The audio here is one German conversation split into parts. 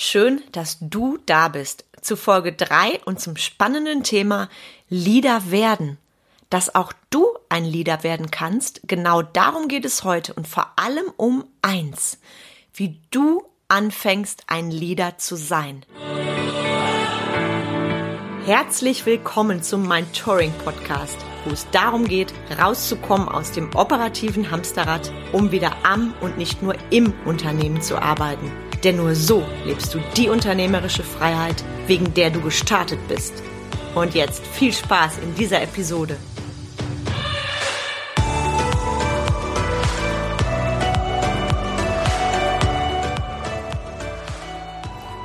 Schön, dass du da bist zu Folge 3 und zum spannenden Thema Leader werden. Dass auch du ein Leader werden kannst, genau darum geht es heute und vor allem um eins, wie du anfängst, ein Leader zu sein. Herzlich willkommen zum Mind Touring Podcast, wo es darum geht, rauszukommen aus dem operativen Hamsterrad, um wieder am und nicht nur im Unternehmen zu arbeiten. Denn nur so lebst du die unternehmerische Freiheit, wegen der du gestartet bist. Und jetzt viel Spaß in dieser Episode.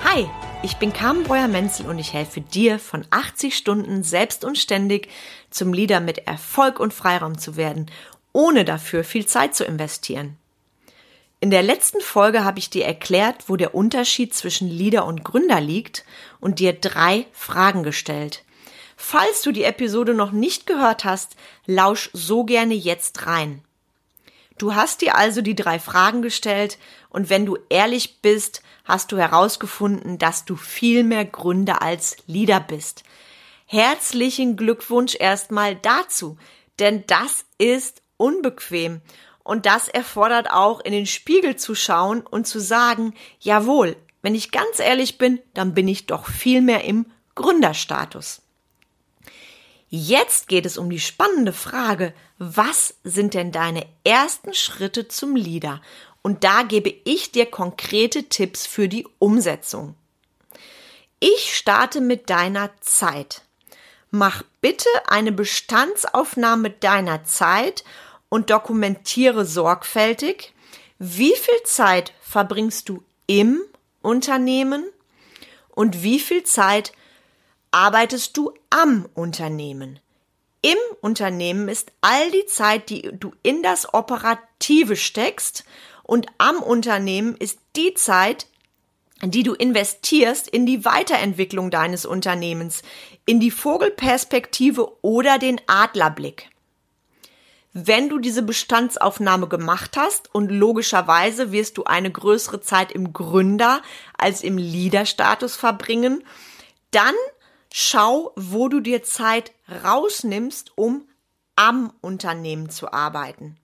Hi, ich bin Carmen Breuer-Menzel und ich helfe dir, von 80 Stunden selbst und ständig zum Leader mit Erfolg und Freiraum zu werden, ohne dafür viel Zeit zu investieren. In der letzten Folge habe ich dir erklärt, wo der Unterschied zwischen Leader und Gründer liegt und dir drei Fragen gestellt. Falls du die Episode noch nicht gehört hast, lausch so gerne jetzt rein. Du hast dir also die drei Fragen gestellt und wenn du ehrlich bist, hast du herausgefunden, dass du viel mehr Gründer als Leader bist. Herzlichen Glückwunsch erstmal dazu, denn das ist unbequem und das erfordert auch, in den Spiegel zu schauen und zu sagen, jawohl, wenn ich ganz ehrlich bin, dann bin ich doch viel mehr im Gründerstatus. Jetzt geht es um die spannende Frage, was sind denn deine ersten Schritte zum Leader? Und da gebe ich dir konkrete Tipps für die Umsetzung. Ich starte mit deiner Zeit. Mach bitte eine Bestandsaufnahme deiner Zeit und dokumentiere sorgfältig, wie viel Zeit verbringst du im Unternehmen und wie viel Zeit arbeitest du am Unternehmen. Im Unternehmen ist all die Zeit, die du in das Operative steckst und am Unternehmen ist die Zeit, die du investierst in die Weiterentwicklung deines Unternehmens, in die Vogelperspektive oder den Adlerblick wenn du diese Bestandsaufnahme gemacht hast und logischerweise wirst du eine größere Zeit im Gründer als im Leader-Status verbringen, dann schau, wo du dir Zeit rausnimmst, um am Unternehmen zu arbeiten.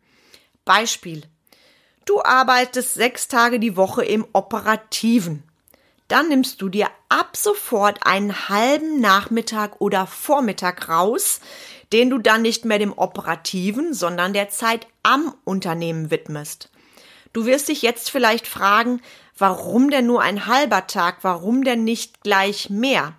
Beispiel. Du arbeitest sechs Tage die Woche im Operativen. Dann nimmst du dir ab sofort einen halben Nachmittag oder Vormittag raus, den du dann nicht mehr dem operativen, sondern der Zeit am Unternehmen widmest. Du wirst dich jetzt vielleicht fragen, warum denn nur ein halber Tag, warum denn nicht gleich mehr?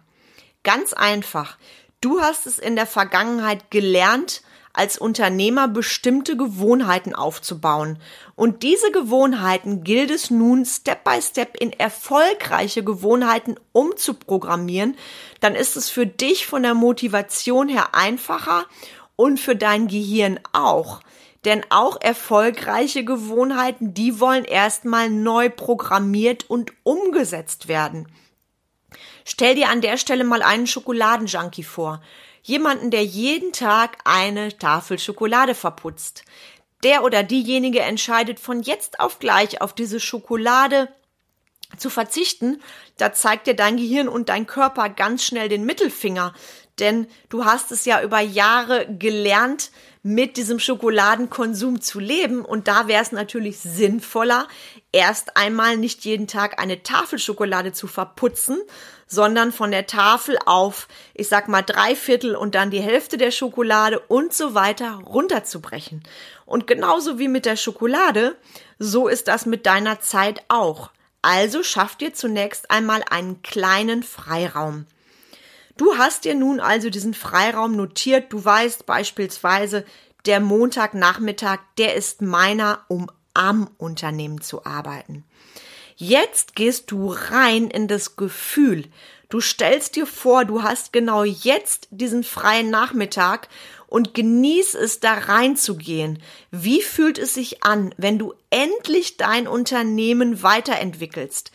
Ganz einfach. Du hast es in der Vergangenheit gelernt, als Unternehmer bestimmte Gewohnheiten aufzubauen. Und diese Gewohnheiten gilt es nun Step by Step in erfolgreiche Gewohnheiten umzuprogrammieren. Dann ist es für dich von der Motivation her einfacher und für dein Gehirn auch. Denn auch erfolgreiche Gewohnheiten, die wollen erstmal neu programmiert und umgesetzt werden. Stell dir an der Stelle mal einen Schokoladenjunkie vor. Jemanden, der jeden Tag eine Tafel Schokolade verputzt. Der oder diejenige entscheidet von jetzt auf gleich auf diese Schokolade zu verzichten, da zeigt dir dein Gehirn und dein Körper ganz schnell den Mittelfinger. Denn du hast es ja über Jahre gelernt, mit diesem Schokoladenkonsum zu leben. Und da wäre es natürlich sinnvoller, erst einmal nicht jeden Tag eine Tafel Schokolade zu verputzen, sondern von der Tafel auf, ich sag mal, drei Viertel und dann die Hälfte der Schokolade und so weiter runterzubrechen. Und genauso wie mit der Schokolade, so ist das mit deiner Zeit auch. Also schaff dir zunächst einmal einen kleinen Freiraum. Du hast dir nun also diesen Freiraum notiert. Du weißt beispielsweise, der Montagnachmittag, der ist meiner, um am Unternehmen zu arbeiten. Jetzt gehst du rein in das Gefühl. Du stellst dir vor, du hast genau jetzt diesen freien Nachmittag und genieß es, da reinzugehen. Wie fühlt es sich an, wenn du endlich dein Unternehmen weiterentwickelst?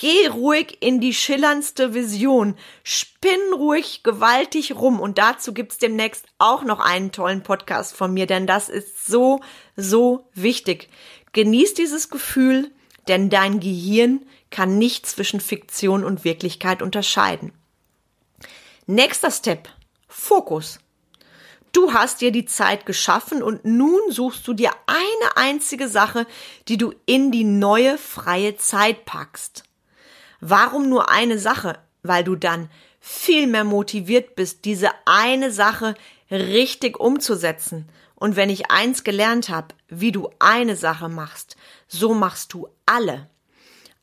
Geh ruhig in die schillerndste Vision. Spinn ruhig gewaltig rum. Und dazu gibt's demnächst auch noch einen tollen Podcast von mir, denn das ist so, so wichtig. Genieß dieses Gefühl, denn dein Gehirn kann nicht zwischen Fiktion und Wirklichkeit unterscheiden. Nächster Step. Fokus. Du hast dir die Zeit geschaffen und nun suchst du dir eine einzige Sache, die du in die neue freie Zeit packst. Warum nur eine Sache? Weil du dann viel mehr motiviert bist, diese eine Sache richtig umzusetzen. Und wenn ich eins gelernt habe, wie du eine Sache machst, so machst du alle.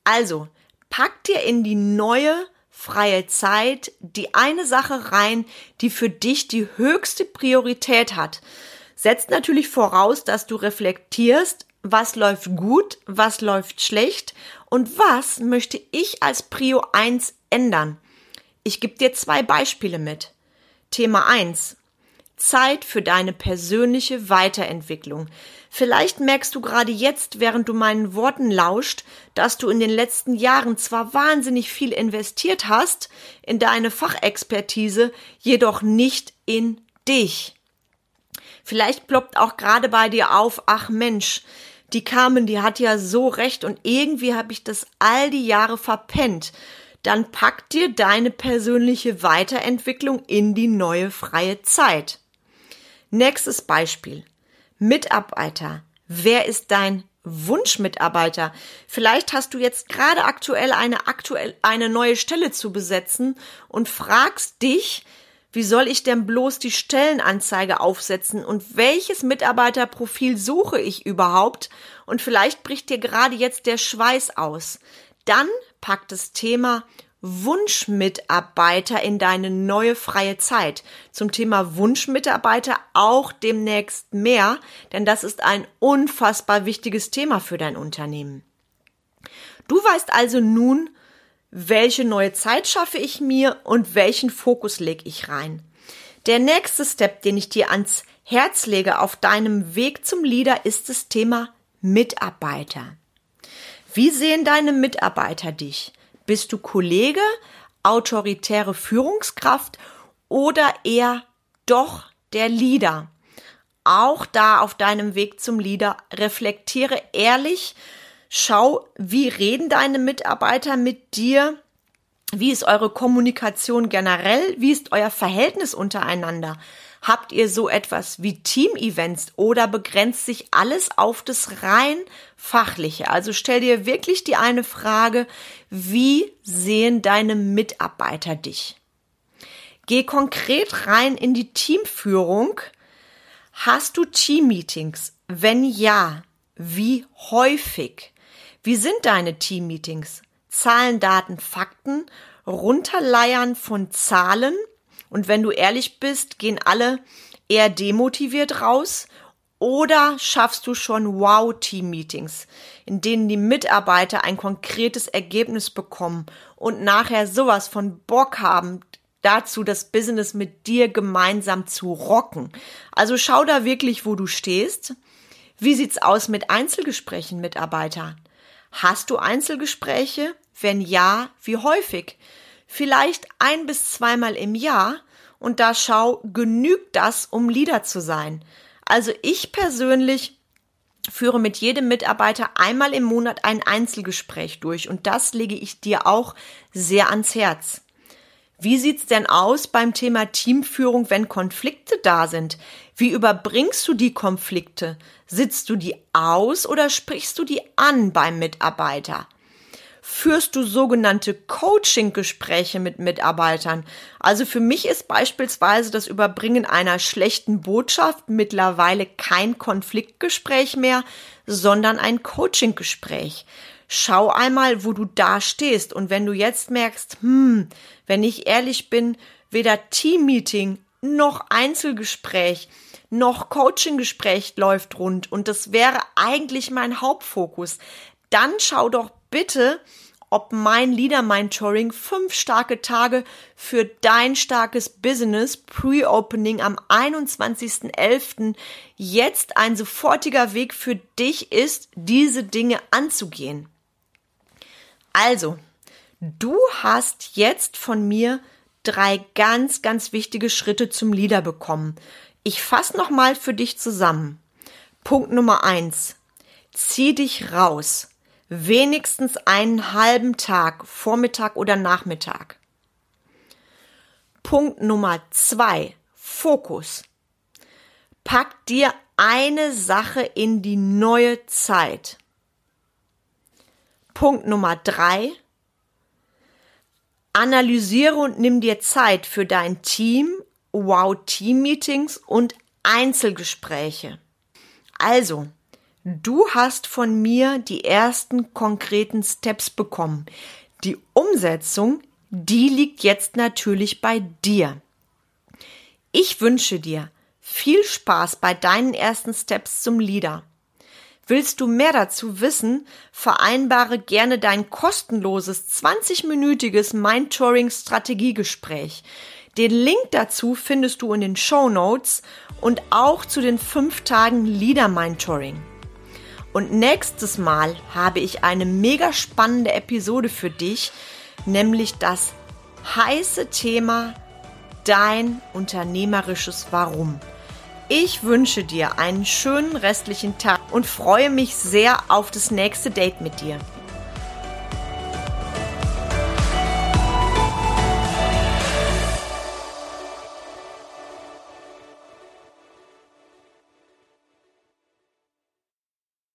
Also, pack dir in die neue freie Zeit die eine Sache rein, die für dich die höchste Priorität hat. Setzt natürlich voraus, dass du reflektierst, was läuft gut, was läuft schlecht und was möchte ich als Prio 1 ändern. Ich gebe dir zwei Beispiele mit. Thema 1. Zeit für deine persönliche Weiterentwicklung. Vielleicht merkst du gerade jetzt, während du meinen Worten lauscht, dass du in den letzten Jahren zwar wahnsinnig viel investiert hast in deine Fachexpertise, jedoch nicht in dich. Vielleicht ploppt auch gerade bei dir auf, ach Mensch, die Carmen, die hat ja so recht und irgendwie habe ich das all die Jahre verpennt dann pack dir deine persönliche Weiterentwicklung in die neue freie Zeit. Nächstes Beispiel. Mitarbeiter. Wer ist dein Wunschmitarbeiter? Vielleicht hast du jetzt gerade aktuell eine aktuell eine neue Stelle zu besetzen und fragst dich, wie soll ich denn bloß die Stellenanzeige aufsetzen und welches Mitarbeiterprofil suche ich überhaupt? Und vielleicht bricht dir gerade jetzt der Schweiß aus. Dann pack das Thema Wunschmitarbeiter in deine neue freie Zeit. Zum Thema Wunschmitarbeiter auch demnächst mehr, denn das ist ein unfassbar wichtiges Thema für dein Unternehmen. Du weißt also nun, welche neue Zeit schaffe ich mir und welchen Fokus lege ich rein. Der nächste Step, den ich dir ans Herz lege auf deinem Weg zum Leader, ist das Thema Mitarbeiter. Wie sehen deine Mitarbeiter dich? Bist du Kollege, autoritäre Führungskraft oder eher doch der Leader? Auch da auf deinem Weg zum Leader reflektiere ehrlich, schau, wie reden deine Mitarbeiter mit dir? Wie ist eure Kommunikation generell? Wie ist euer Verhältnis untereinander? Habt ihr so etwas wie Team-Events oder begrenzt sich alles auf das rein fachliche? Also stell dir wirklich die eine Frage, wie sehen deine Mitarbeiter dich? Geh konkret rein in die Teamführung. Hast du Team-Meetings? Wenn ja, wie häufig? Wie sind deine Team-Meetings? Zahlen, Daten, Fakten, Runterleiern von Zahlen – und wenn du ehrlich bist, gehen alle eher demotiviert raus oder schaffst du schon Wow-Team-Meetings, in denen die Mitarbeiter ein konkretes Ergebnis bekommen und nachher sowas von Bock haben, dazu das Business mit dir gemeinsam zu rocken. Also schau da wirklich, wo du stehst. Wie sieht's aus mit Einzelgesprächen, Mitarbeiter? Hast du Einzelgespräche? Wenn ja, wie häufig? vielleicht ein bis zweimal im Jahr und da schau, genügt das, um Leader zu sein? Also ich persönlich führe mit jedem Mitarbeiter einmal im Monat ein Einzelgespräch durch und das lege ich dir auch sehr ans Herz. Wie sieht's denn aus beim Thema Teamführung, wenn Konflikte da sind? Wie überbringst du die Konflikte? Sitzt du die aus oder sprichst du die an beim Mitarbeiter? führst du sogenannte Coaching-Gespräche mit Mitarbeitern. Also für mich ist beispielsweise das Überbringen einer schlechten Botschaft mittlerweile kein Konfliktgespräch mehr, sondern ein Coaching-Gespräch. Schau einmal, wo du da stehst. Und wenn du jetzt merkst, hm, wenn ich ehrlich bin, weder Team-Meeting noch Einzelgespräch noch Coaching-Gespräch läuft rund und das wäre eigentlich mein Hauptfokus, dann schau doch bitte, ob mein Leader Mentoring fünf starke Tage für dein starkes Business Pre-Opening am 21.11. jetzt ein sofortiger Weg für dich ist, diese Dinge anzugehen. Also, du hast jetzt von mir drei ganz, ganz wichtige Schritte zum Leader bekommen. Ich fasse nochmal für dich zusammen. Punkt Nummer eins. Zieh dich raus wenigstens einen halben Tag, Vormittag oder Nachmittag. Punkt Nummer zwei, Fokus. Pack dir eine Sache in die neue Zeit. Punkt Nummer drei, analysiere und nimm dir Zeit für dein Team, Wow-Team-Meetings und Einzelgespräche. Also, du hast von mir die ersten konkreten Steps bekommen. Die Umsetzung, die liegt jetzt natürlich bei dir. Ich wünsche dir viel Spaß bei deinen ersten Steps zum Leader. Willst du mehr dazu wissen, vereinbare gerne dein kostenloses 20-minütiges Mindtouring Strategiegespräch. Den Link dazu findest du in den Show Notes und auch zu den fünf Tagen Leader Mindtouring. Und nächstes Mal habe ich eine mega spannende Episode für dich, nämlich das heiße Thema Dein unternehmerisches Warum. Ich wünsche dir einen schönen restlichen Tag und freue mich sehr auf das nächste Date mit dir.